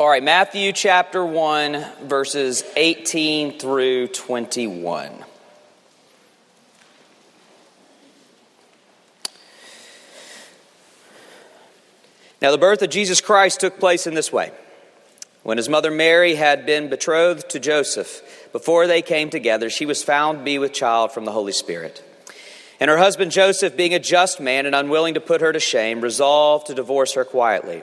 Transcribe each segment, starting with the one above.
All right, Matthew chapter 1, verses 18 through 21. Now, the birth of Jesus Christ took place in this way. When his mother Mary had been betrothed to Joseph, before they came together, she was found to be with child from the Holy Spirit. And her husband Joseph, being a just man and unwilling to put her to shame, resolved to divorce her quietly.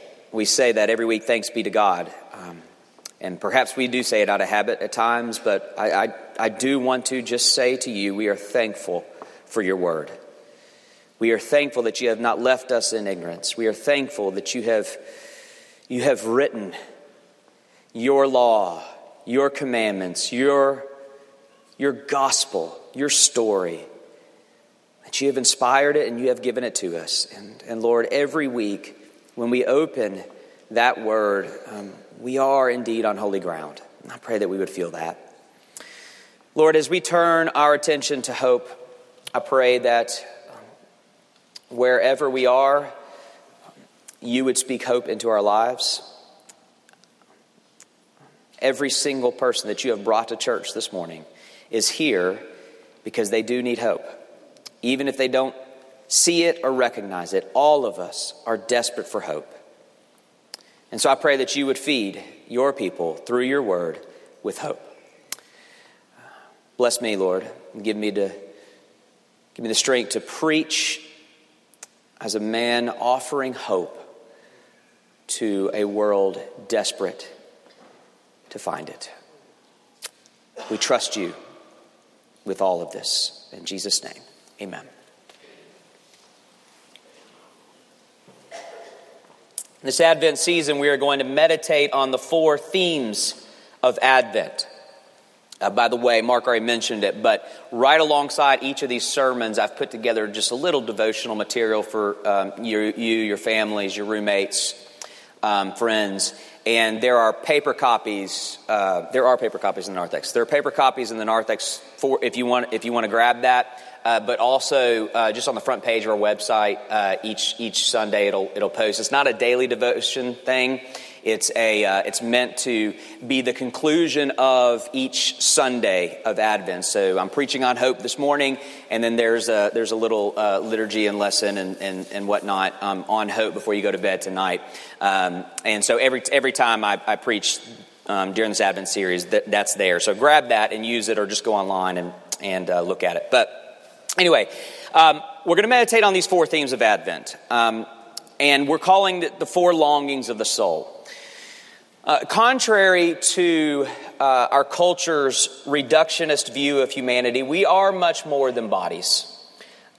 We say that every week, thanks be to God. Um, and perhaps we do say it out of habit at times, but I, I, I do want to just say to you, we are thankful for your word. We are thankful that you have not left us in ignorance. We are thankful that you have, you have written your law, your commandments, your, your gospel, your story that you have inspired it and you have given it to us. And, and Lord, every week when we open that word, um, we are indeed on holy ground. I pray that we would feel that. Lord, as we turn our attention to hope, I pray that um, wherever we are, you would speak hope into our lives. Every single person that you have brought to church this morning is here because they do need hope even if they don't see it or recognize it, all of us are desperate for hope. And so I pray that you would feed your people through your word with hope. Bless me, Lord, and give me, to, give me the strength to preach as a man offering hope to a world desperate to find it. We trust you with all of this. In Jesus' name. Amen. This Advent season, we are going to meditate on the four themes of Advent. Uh, by the way, Mark already mentioned it, but right alongside each of these sermons, I've put together just a little devotional material for um, you, you, your families, your roommates, um, friends. And there are paper copies. Uh, there are paper copies in the narthex. There are paper copies in the narthex for if you want if you want to grab that uh, but also uh, just on the front page of our website uh, each each Sunday it'll it'll post. It's not a daily devotion thing. It's a uh, it's meant to be the conclusion of each Sunday of Advent. So I'm preaching on hope this morning, and then there's a there's a little uh, liturgy and lesson and and, and whatnot um, on hope before you go to bed tonight. Um, and so every every time I, I preach um, during this Advent series, that, that's there. So grab that and use it, or just go online and and uh, look at it. But Anyway, um, we're going to meditate on these four themes of Advent, um, and we're calling it the four longings of the soul. Uh, contrary to uh, our culture's reductionist view of humanity, we are much more than bodies.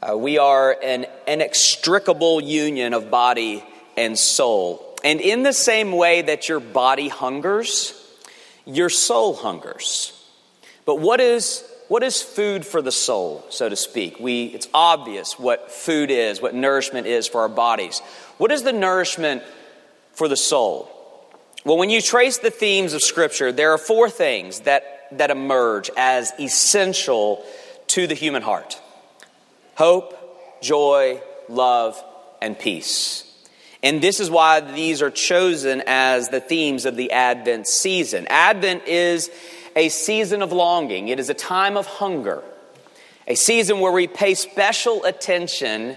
Uh, we are an inextricable union of body and soul. And in the same way that your body hungers, your soul hungers. But what is what is food for the soul, so to speak? We, it's obvious what food is, what nourishment is for our bodies. What is the nourishment for the soul? Well, when you trace the themes of Scripture, there are four things that, that emerge as essential to the human heart hope, joy, love, and peace. And this is why these are chosen as the themes of the Advent season. Advent is a season of longing, it is a time of hunger, a season where we pay special attention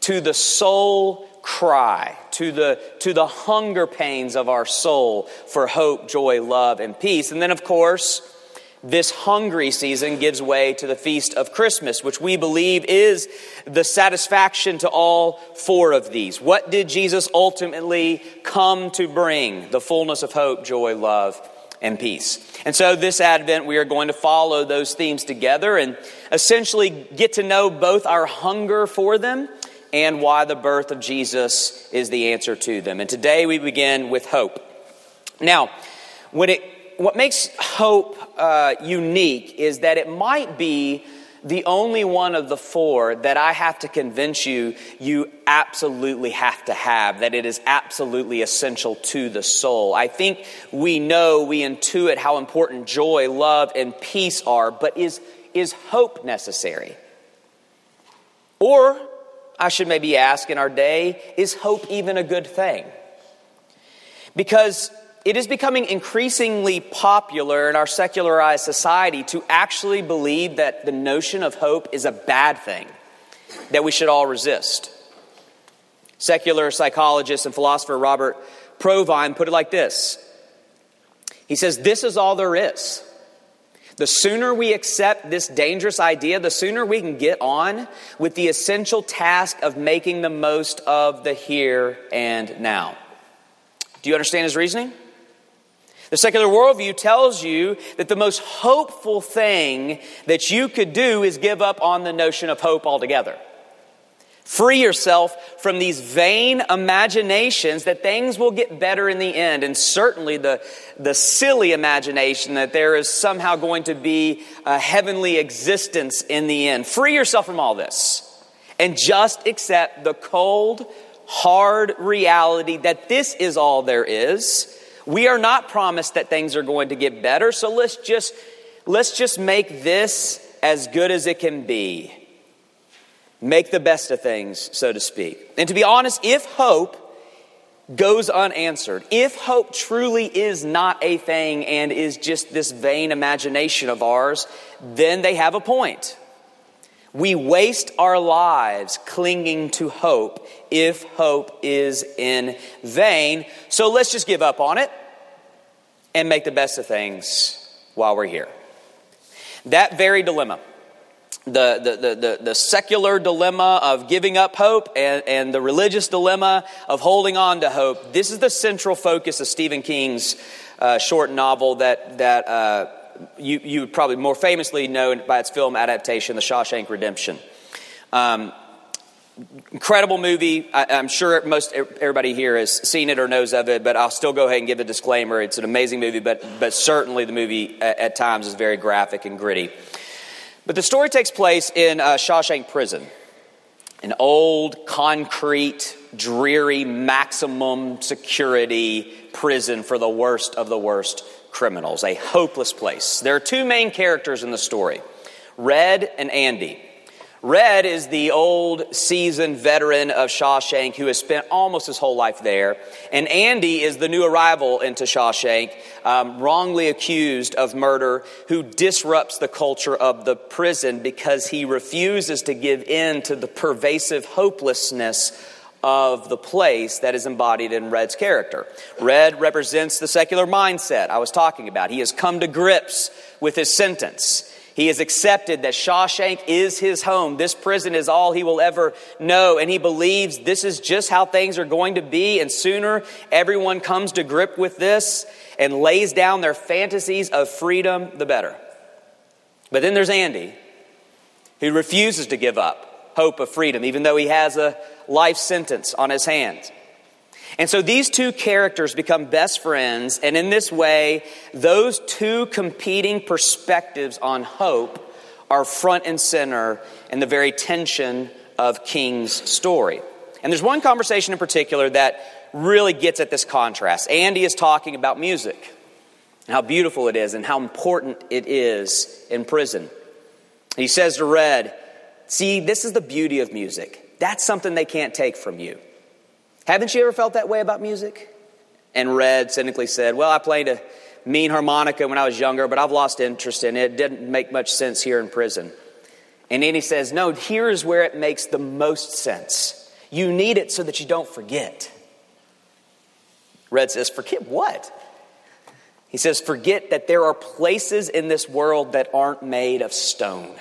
to the soul cry, to the, to the hunger pains of our soul for hope, joy, love, and peace. And then, of course, this hungry season gives way to the feast of Christmas, which we believe is the satisfaction to all four of these. What did Jesus ultimately come to bring? The fullness of hope, joy, love, and peace. And so, this Advent, we are going to follow those themes together and essentially get to know both our hunger for them and why the birth of Jesus is the answer to them. And today we begin with hope. Now, when it what makes hope uh, unique is that it might be the only one of the four that I have to convince you you absolutely have to have, that it is absolutely essential to the soul. I think we know, we intuit how important joy, love, and peace are, but is, is hope necessary? Or, I should maybe ask in our day, is hope even a good thing? Because it is becoming increasingly popular in our secularized society to actually believe that the notion of hope is a bad thing that we should all resist. Secular psychologist and philosopher Robert Provine put it like this He says, This is all there is. The sooner we accept this dangerous idea, the sooner we can get on with the essential task of making the most of the here and now. Do you understand his reasoning? The secular worldview tells you that the most hopeful thing that you could do is give up on the notion of hope altogether. Free yourself from these vain imaginations that things will get better in the end, and certainly the, the silly imagination that there is somehow going to be a heavenly existence in the end. Free yourself from all this and just accept the cold, hard reality that this is all there is we are not promised that things are going to get better, so let's just let's just make this as good as it can be. Make the best of things, so to speak. And to be honest, if hope goes unanswered, if hope truly is not a thing and is just this vain imagination of ours, then they have a point. We waste our lives clinging to hope if hope is in vain. So let's just give up on it and make the best of things while we're here. That very dilemma, the, the, the, the, secular dilemma of giving up hope and, and the religious dilemma of holding on to hope, this is the central focus of Stephen King's uh, short novel that, that uh, you, you would probably more famously know by its film adaptation, The Shawshank Redemption. Um, incredible movie. I, am sure most everybody here has seen it or knows of it, but I'll still go ahead and give a disclaimer. It's an amazing movie, but, but certainly the movie at, at times is very graphic and gritty. But the story takes place in uh, Shawshank Prison, an old, concrete, dreary, maximum security prison for the worst of the worst criminals, a hopeless place. There are two main characters in the story Red and Andy. Red is the old seasoned veteran of Shawshank who has spent almost his whole life there. And Andy is the new arrival into Shawshank, um, wrongly accused of murder, who disrupts the culture of the prison because he refuses to give in to the pervasive hopelessness of the place that is embodied in Red's character. Red represents the secular mindset I was talking about. He has come to grips with his sentence. He has accepted that Shawshank is his home. This prison is all he will ever know. And he believes this is just how things are going to be. And sooner everyone comes to grip with this and lays down their fantasies of freedom, the better. But then there's Andy, who refuses to give up hope of freedom, even though he has a life sentence on his hands. And so these two characters become best friends, and in this way, those two competing perspectives on hope are front and center in the very tension of King's story. And there's one conversation in particular that really gets at this contrast. Andy is talking about music and how beautiful it is and how important it is in prison. He says to Red, See, this is the beauty of music. That's something they can't take from you. Haven't you ever felt that way about music? And Red cynically said, Well, I played a mean harmonica when I was younger, but I've lost interest in it. It didn't make much sense here in prison. And then he says, No, here's where it makes the most sense. You need it so that you don't forget. Red says, Forget what? He says, Forget that there are places in this world that aren't made of stone,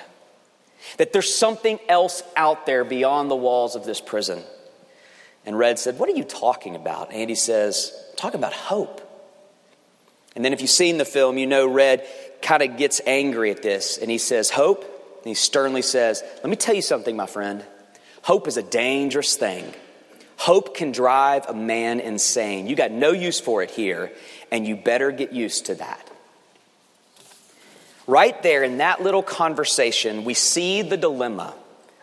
that there's something else out there beyond the walls of this prison. And Red said, What are you talking about? Andy says, Talking about hope. And then if you've seen the film, you know Red kind of gets angry at this and he says, Hope? And he sternly says, Let me tell you something, my friend. Hope is a dangerous thing. Hope can drive a man insane. You got no use for it here, and you better get used to that. Right there in that little conversation, we see the dilemma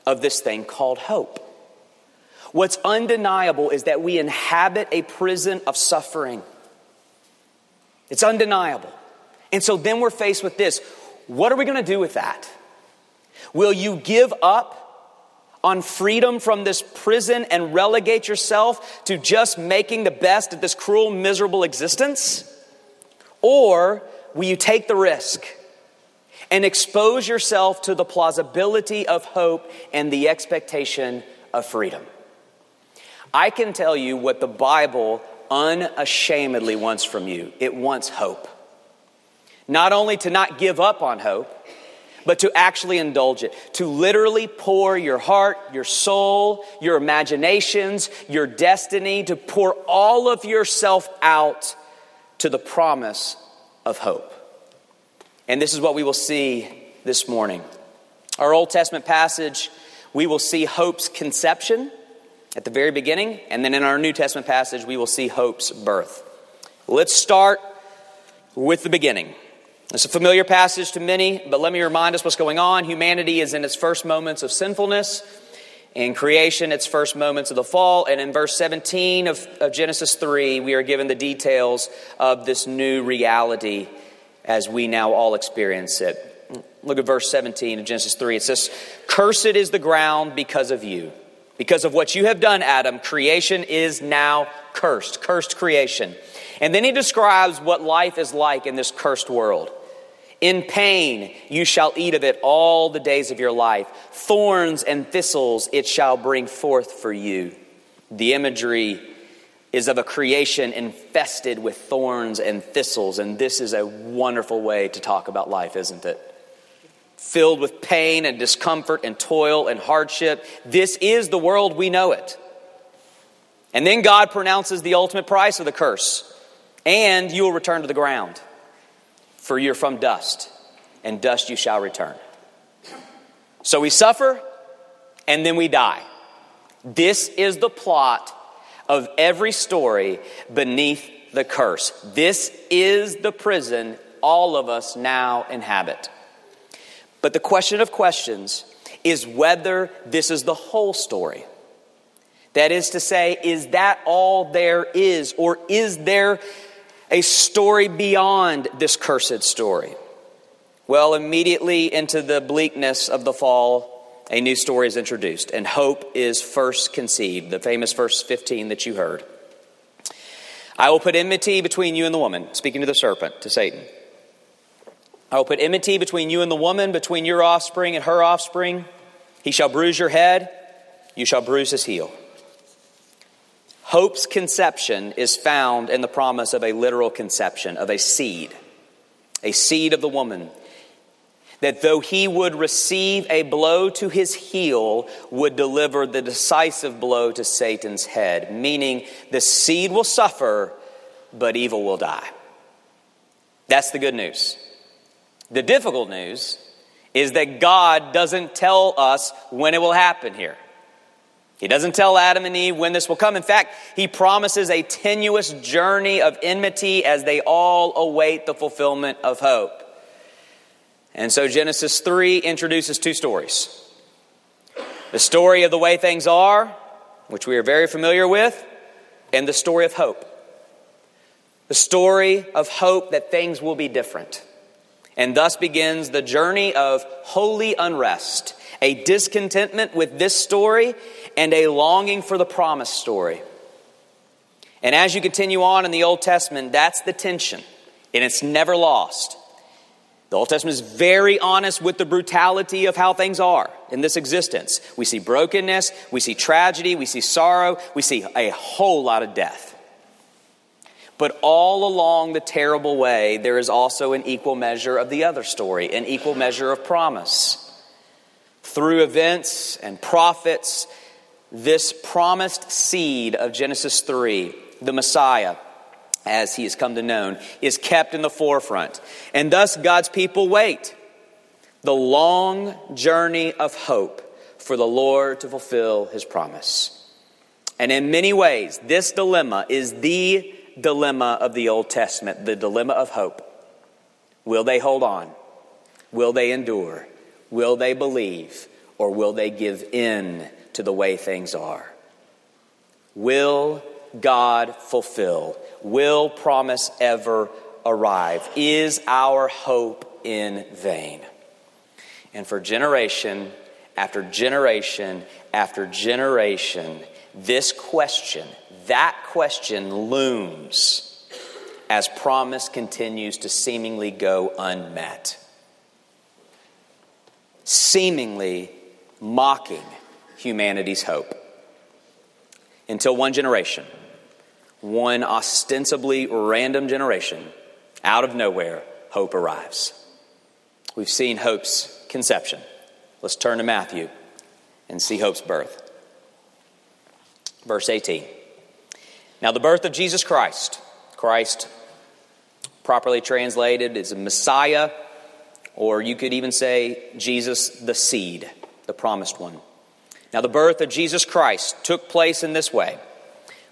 of this thing called hope. What's undeniable is that we inhabit a prison of suffering. It's undeniable. And so then we're faced with this what are we going to do with that? Will you give up on freedom from this prison and relegate yourself to just making the best of this cruel, miserable existence? Or will you take the risk and expose yourself to the plausibility of hope and the expectation of freedom? I can tell you what the Bible unashamedly wants from you it wants hope. Not only to not give up on hope, but to actually indulge it, to literally pour your heart, your soul, your imaginations, your destiny, to pour all of yourself out to the promise of hope. And this is what we will see this morning. Our Old Testament passage, we will see hope's conception at the very beginning, and then in our New Testament passage, we will see hope's birth. Let's start with the beginning. It's a familiar passage to many, but let me remind us what's going on. Humanity is in its first moments of sinfulness. In creation, its first moments of the fall. And in verse 17 of, of Genesis 3, we are given the details of this new reality as we now all experience it. Look at verse 17 of Genesis 3. It says, Cursed is the ground because of you. Because of what you have done, Adam, creation is now cursed. Cursed creation. And then he describes what life is like in this cursed world. In pain you shall eat of it all the days of your life. Thorns and thistles it shall bring forth for you. The imagery is of a creation infested with thorns and thistles, and this is a wonderful way to talk about life, isn't it? Filled with pain and discomfort and toil and hardship. This is the world we know it. And then God pronounces the ultimate price of the curse and you will return to the ground, for you're from dust, and dust you shall return. So we suffer, and then we die. This is the plot of every story beneath the curse. This is the prison all of us now inhabit. But the question of questions is whether this is the whole story. That is to say, is that all there is, or is there a story beyond this cursed story? Well, immediately into the bleakness of the fall, a new story is introduced, and hope is first conceived, the famous verse 15 that you heard. I will put enmity between you and the woman, speaking to the serpent, to Satan. I will put enmity between you and the woman, between your offspring and her offspring. He shall bruise your head, you shall bruise his heel. Hope's conception is found in the promise of a literal conception, of a seed, a seed of the woman. That though he would receive a blow to his heel, would deliver the decisive blow to Satan's head, meaning the seed will suffer, but evil will die. That's the good news. The difficult news is that God doesn't tell us when it will happen here. He doesn't tell Adam and Eve when this will come. In fact, he promises a tenuous journey of enmity as they all await the fulfillment of hope. And so Genesis 3 introduces two stories the story of the way things are, which we are very familiar with, and the story of hope. The story of hope that things will be different. And thus begins the journey of holy unrest, a discontentment with this story and a longing for the promised story. And as you continue on in the Old Testament, that's the tension, and it's never lost. The Old Testament is very honest with the brutality of how things are in this existence. We see brokenness, we see tragedy, we see sorrow, we see a whole lot of death. But all along the terrible way, there is also an equal measure of the other story, an equal measure of promise. Through events and prophets this promised seed of Genesis 3, the Messiah, as he has come to known, is kept in the forefront. And thus God's people wait the long journey of hope for the Lord to fulfill his promise. And in many ways, this dilemma is the dilemma of the Old Testament, the dilemma of hope. Will they hold on? Will they endure? Will they believe? Or will they give in to the way things are? Will God fulfill? Will promise ever arrive? Is our hope in vain? And for generation after generation after generation, this question, that question looms as promise continues to seemingly go unmet. Seemingly mocking humanity's hope. Until one generation, one ostensibly random generation, out of nowhere, hope arrives. We've seen hope's conception. Let's turn to Matthew and see hope's birth. Verse 18. Now, the birth of Jesus Christ, Christ, properly translated, is a Messiah, or you could even say Jesus the seed, the promised one. Now, the birth of Jesus Christ took place in this way.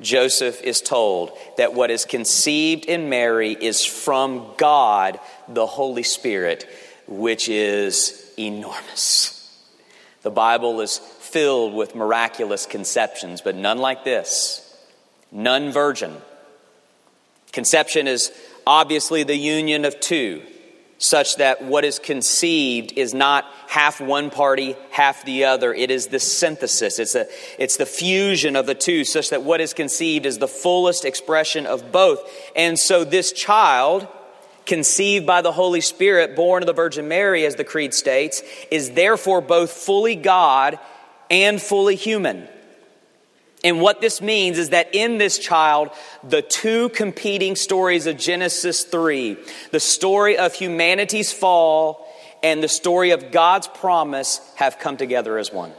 Joseph is told that what is conceived in Mary is from God, the Holy Spirit, which is enormous. The Bible is filled with miraculous conceptions, but none like this. None virgin. Conception is obviously the union of two, such that what is conceived is not half one party, half the other. It is the synthesis. It's, a, it's the fusion of the two, such that what is conceived is the fullest expression of both. And so this child, conceived by the Holy Spirit, born of the Virgin Mary, as the Creed states, is therefore both fully God and fully human. And what this means is that in this child, the two competing stories of Genesis 3, the story of humanity's fall and the story of God's promise, have come together as one.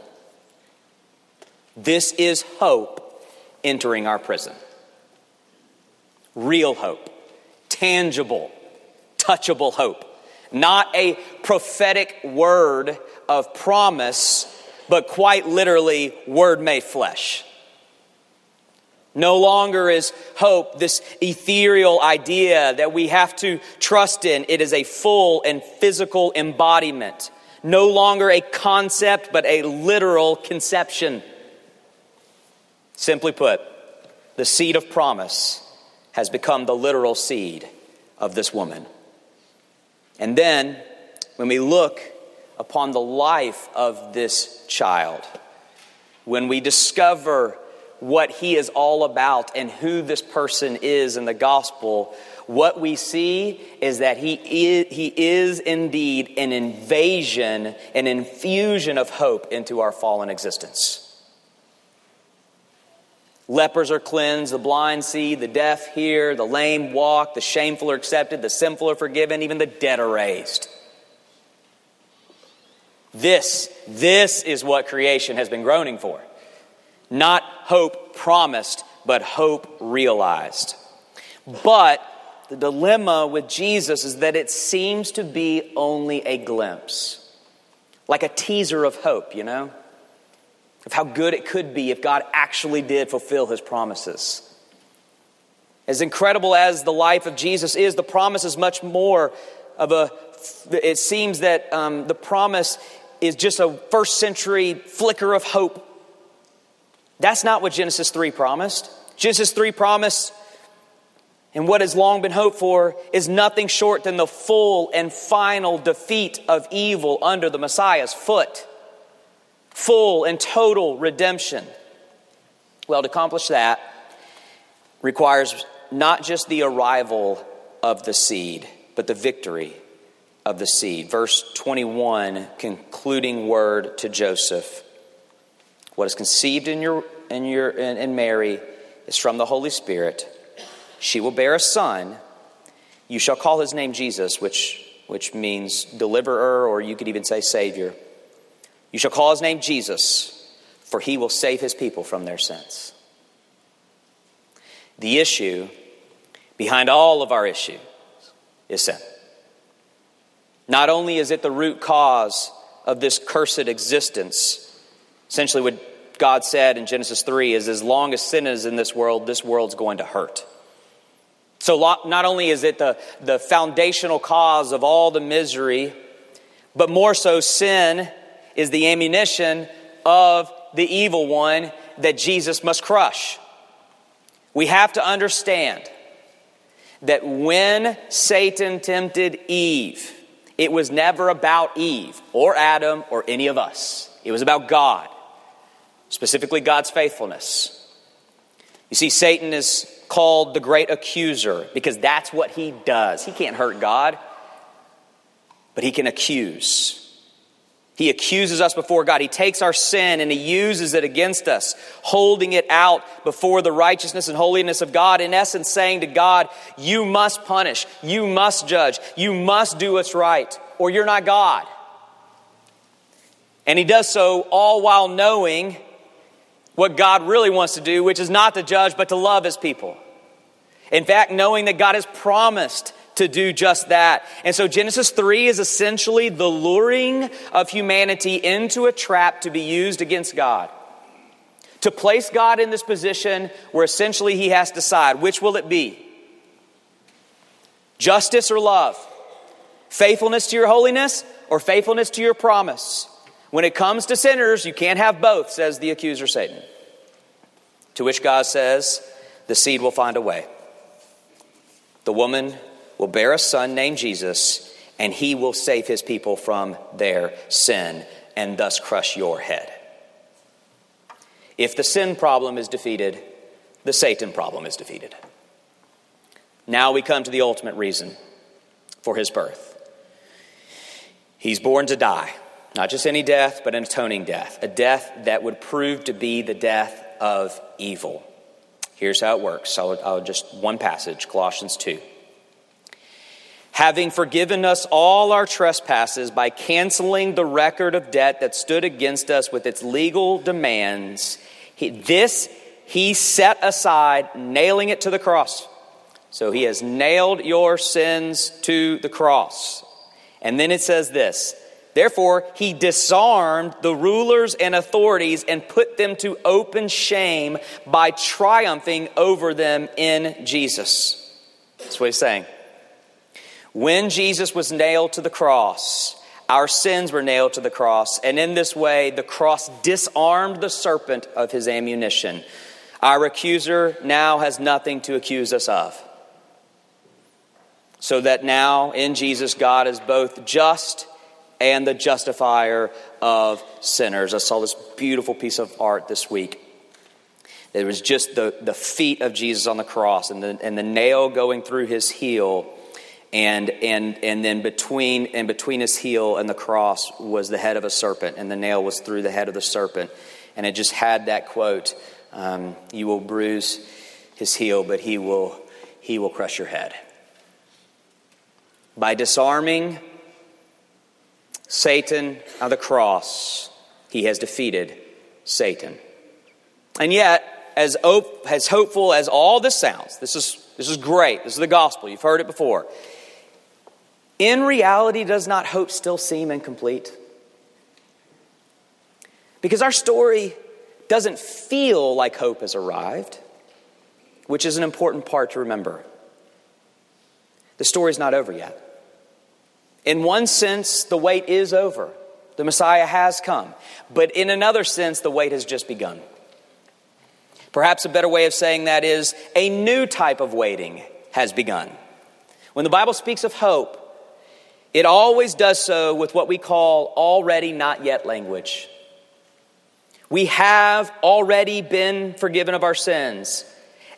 This is hope entering our prison. Real hope, tangible, touchable hope. Not a prophetic word of promise but quite literally, Word made flesh. No longer is hope this ethereal idea that we have to trust in. It is a full and physical embodiment. No longer a concept, but a literal conception. Simply put, the seed of promise has become the literal seed of this woman. And then, when we look upon the life of this child, when we discover what he is all about and who this person is in the gospel, what we see is that he is, he is indeed an invasion, an infusion of hope into our fallen existence. Lepers are cleansed, the blind see, the deaf hear, the lame walk, the shameful are accepted, the sinful are forgiven, even the dead are raised. This, this is what creation has been groaning for. Not hope promised, but hope realized. But the dilemma with Jesus is that it seems to be only a glimpse, like a teaser of hope, you know, of how good it could be if God actually did fulfill his promises. As incredible as the life of Jesus is, the promise is much more of a, it seems that um, the promise is just a first century flicker of hope. That's not what Genesis 3 promised. Genesis 3 promised, and what has long been hoped for, is nothing short than the full and final defeat of evil under the Messiah's foot. Full and total redemption. Well, to accomplish that requires not just the arrival of the seed, but the victory of the seed. Verse 21, concluding word to Joseph. What is conceived in your in your in, in Mary is from the Holy Spirit. She will bear a son. You shall call his name Jesus, which which means deliverer, or you could even say Savior. You shall call his name Jesus, for he will save his people from their sins. The issue behind all of our issues is sin. Not only is it the root cause of this cursed existence, essentially what God said in Genesis 3 is as long as sin is in this world, this world's going to hurt. So, not only is it the, the foundational cause of all the misery, but more so, sin is the ammunition of the evil one that Jesus must crush. We have to understand that when Satan tempted Eve, it was never about Eve or Adam or any of us. It was about God, specifically God's faithfulness. You see, Satan is called the great accuser because that's what he does. He can't hurt God, but he can accuse. He accuses us before God. He takes our sin and he uses it against us, holding it out before the righteousness and holiness of God, in essence, saying to God, You must punish, you must judge, you must do what's right, or you're not God. And he does so all while knowing what God really wants to do, which is not to judge, but to love his people. In fact, knowing that God has promised to do just that. And so Genesis 3 is essentially the luring of humanity into a trap to be used against God. To place God in this position where essentially he has to decide which will it be? Justice or love? Faithfulness to your holiness or faithfulness to your promise? When it comes to sinners, you can't have both, says the accuser Satan. To which God says, the seed will find a way. The woman will bear a son named Jesus, and he will save his people from their sin and thus crush your head. If the sin problem is defeated, the Satan problem is defeated. Now we come to the ultimate reason for his birth. He's born to die, not just any death, but an atoning death, a death that would prove to be the death of evil. Here's how it works. I'll, I'll just one passage, Colossians 2 having forgiven us all our trespasses by canceling the record of debt that stood against us with its legal demands. He, this he set aside, nailing it to the cross. So he has nailed your sins to the cross. And then it says this Therefore, he disarmed the rulers and authorities and put them to open shame by triumphing over them in Jesus. That's what he's saying. When Jesus was nailed to the cross, our sins were nailed to the cross, and in this way, the cross disarmed the serpent of his ammunition. Our accuser now has nothing to accuse us of. So that now in Jesus, God is both just and the justifier of sinners. I saw this beautiful piece of art this week. It was just the, the feet of Jesus on the cross and the, and the nail going through his heel and and and then between and between his heel and the cross was the head of a serpent and the nail was through the head of the serpent and it just had that quote um, you will bruise his heel but he will he will crush your head by disarming satan on the cross he has defeated satan and yet as, op- as hopeful as all this sounds this is this is great this is the gospel you've heard it before in reality, does not hope still seem incomplete? Because our story doesn't feel like hope has arrived, which is an important part to remember. The story's not over yet. In one sense, the wait is over. The Messiah has come. But in another sense, the wait has just begun. Perhaps a better way of saying that is a new type of waiting has begun. When the Bible speaks of hope, it always does so with what we call already not yet language. We have already been forgiven of our sins,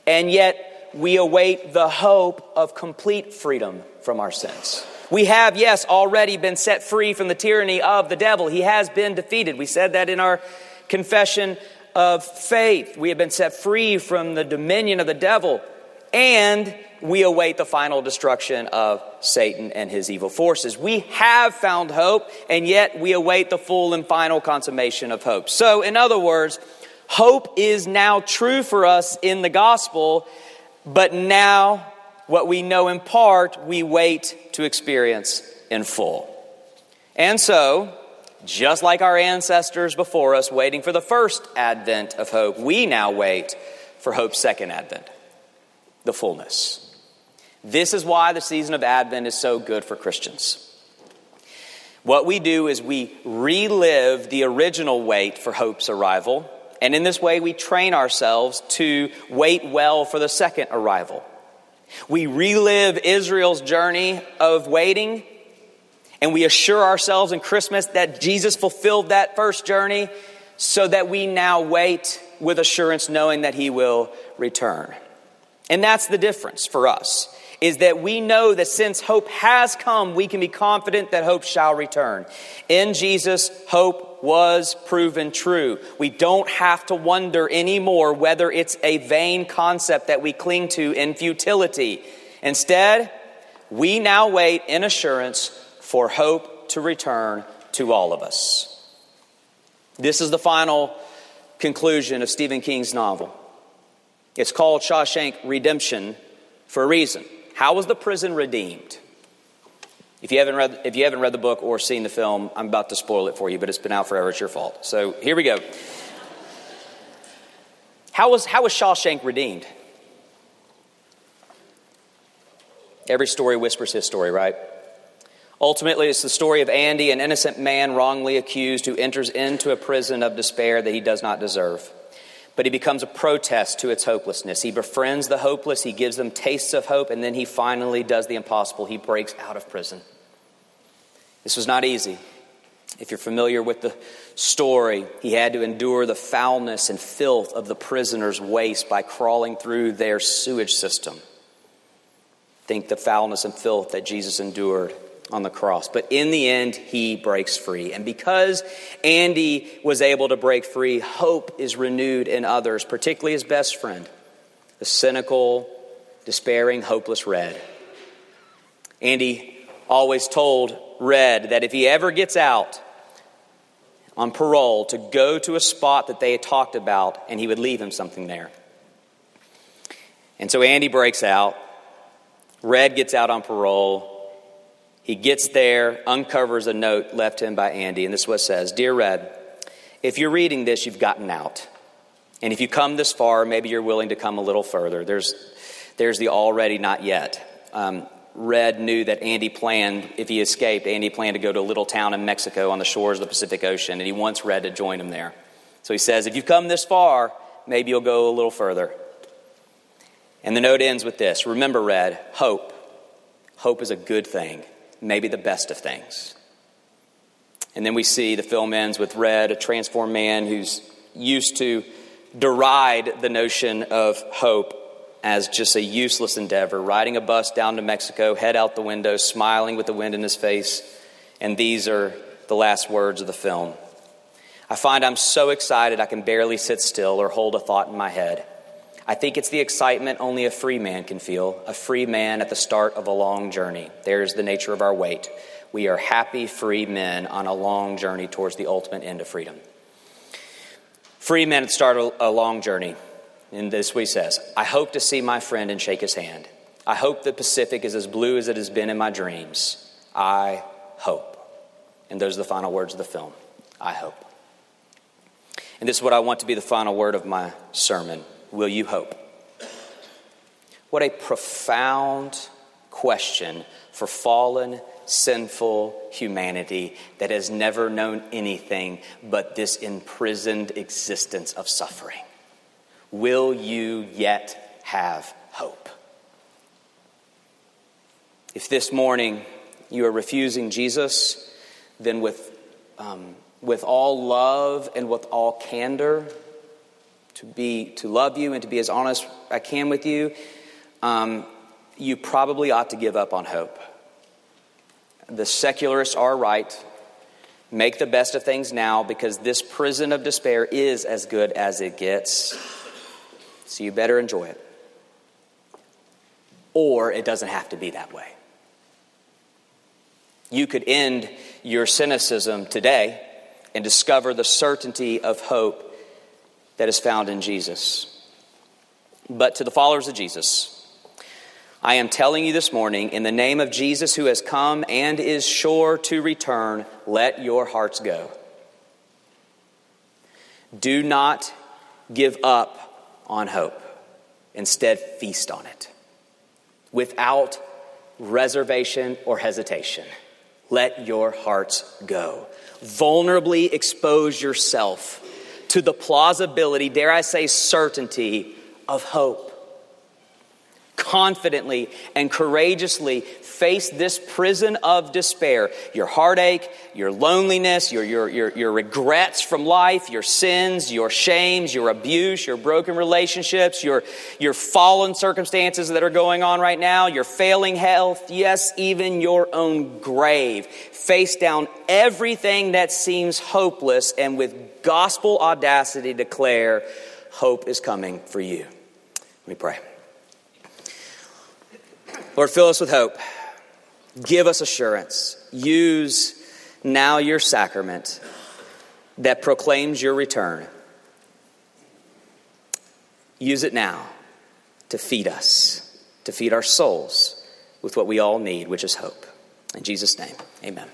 and yet we await the hope of complete freedom from our sins. We have, yes, already been set free from the tyranny of the devil. He has been defeated. We said that in our confession of faith. We have been set free from the dominion of the devil. And we await the final destruction of Satan and his evil forces. We have found hope, and yet we await the full and final consummation of hope. So, in other words, hope is now true for us in the gospel, but now what we know in part, we wait to experience in full. And so, just like our ancestors before us, waiting for the first advent of hope, we now wait for hope's second advent, the fullness. This is why the season of Advent is so good for Christians. What we do is we relive the original wait for hope's arrival, and in this way we train ourselves to wait well for the second arrival. We relive Israel's journey of waiting, and we assure ourselves in Christmas that Jesus fulfilled that first journey so that we now wait with assurance knowing that he will return. And that's the difference for us is that we know that since hope has come, we can be confident that hope shall return. In Jesus, hope was proven true. We don't have to wonder anymore whether it's a vain concept that we cling to in futility. Instead, we now wait in assurance for hope to return to all of us. This is the final conclusion of Stephen King's novel. It's called Shawshank Redemption for a reason. How was the prison redeemed? If you haven't read, if you haven't read the book or seen the film, I'm about to spoil it for you, but it's been out forever. It's your fault. So here we go. How was, how was Shawshank redeemed? Every story whispers his story, right? Ultimately, it's the story of Andy, an innocent man wrongly accused who enters into a prison of despair that he does not deserve but he becomes a protest to its hopelessness. He befriends the hopeless, he gives them tastes of hope, and then he finally does the impossible. He breaks out of prison. This was not easy. If you're familiar with the story, he had to endure the foulness and filth of the prisoner's waste by crawling through their sewage system. Think the foulness and filth that Jesus endured on the cross. But in the end, he breaks free. And because Andy was able to break free, hope is renewed in others, particularly his best friend, the cynical, despairing, hopeless Red. Andy always told Red that if he ever gets out on parole, to go to a spot that they had talked about and he would leave him something there. And so Andy breaks out. Red gets out on parole. He gets there, uncovers a note left to him by Andy, and this is what says Dear Red, if you're reading this, you've gotten out. And if you come this far, maybe you're willing to come a little further. There's, there's the already not yet. Um, Red knew that Andy planned, if he escaped, Andy planned to go to a little town in Mexico on the shores of the Pacific Ocean, and he wants Red to join him there. So he says, If you've come this far, maybe you'll go a little further. And the note ends with this Remember, Red, hope. Hope is a good thing maybe the best of things. And then we see the film ends with Red, a transformed man who's used to deride the notion of hope as just a useless endeavor, riding a bus down to Mexico, head out the window, smiling with the wind in his face. And these are the last words of the film. I find I'm so excited I can barely sit still or hold a thought in my head. I think it's the excitement only a free man can feel, a free man at the start of a long journey. There's the nature of our wait. We are happy, free men on a long journey towards the ultimate end of freedom. Free men at the start of a long journey. And this he says I hope to see my friend and shake his hand. I hope the Pacific is as blue as it has been in my dreams. I hope. And those are the final words of the film. I hope. And this is what I want to be the final word of my sermon. Will you hope? What a profound question for fallen, sinful humanity that has never known anything but this imprisoned existence of suffering. Will you yet have hope? If this morning you are refusing Jesus, then with, um, with all love and with all candor, to be to love you and to be as honest I can with you, um, you probably ought to give up on hope. The secularists are right. Make the best of things now because this prison of despair is as good as it gets. So you better enjoy it. or it doesn't have to be that way. You could end your cynicism today and discover the certainty of hope that is found in Jesus. But to the followers of Jesus, I am telling you this morning, in the name of Jesus who has come and is sure to return, let your hearts go. Do not give up on hope. Instead, feast on it without reservation or hesitation. Let your hearts go. Vulnerably expose yourself to the plausibility, dare I say, certainty of hope confidently and courageously face this prison of despair your heartache, your loneliness, your, your, your, your, regrets from life, your sins, your shames, your abuse, your broken relationships, your, your fallen circumstances that are going on right now, your failing health, yes, even your own grave. Face down everything that seems hopeless and with gospel audacity declare, hope is coming for you. Let me pray. Lord, fill us with hope. Give us assurance. Use now your sacrament that proclaims your return. Use it now to feed us, to feed our souls with what we all need, which is hope. In Jesus' name, amen.